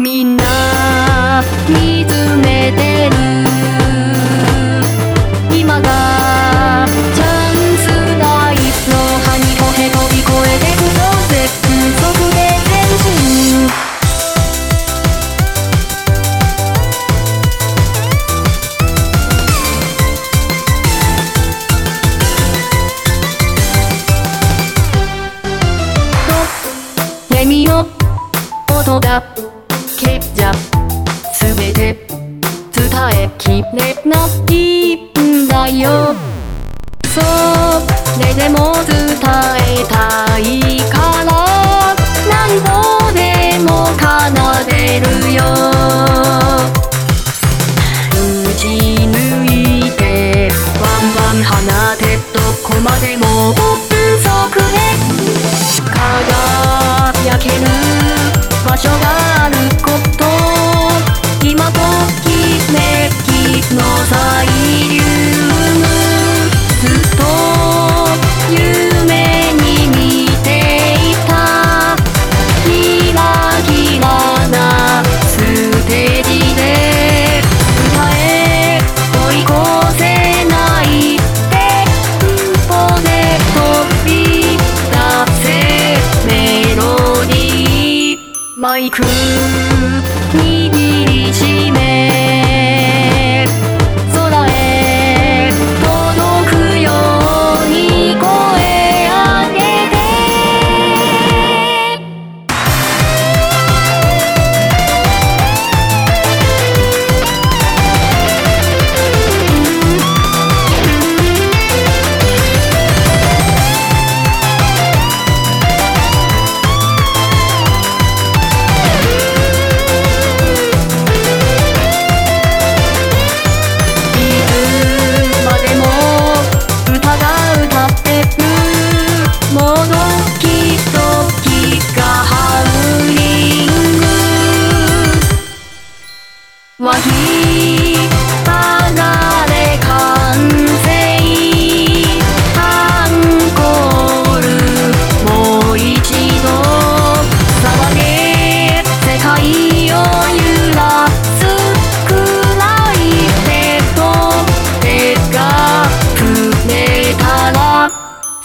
みんな見つめてる今がチャンスだいフの歯にこへ飛び越えてくのぜ全速で前進レミオ音が答えきれないんだよ。それでも伝えたいから何度でも奏でるよ。打ち抜いてワンワン放てどこまでも不足で。輝ける場所がマイ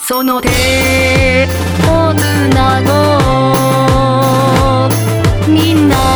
その手。をつなご。うみんな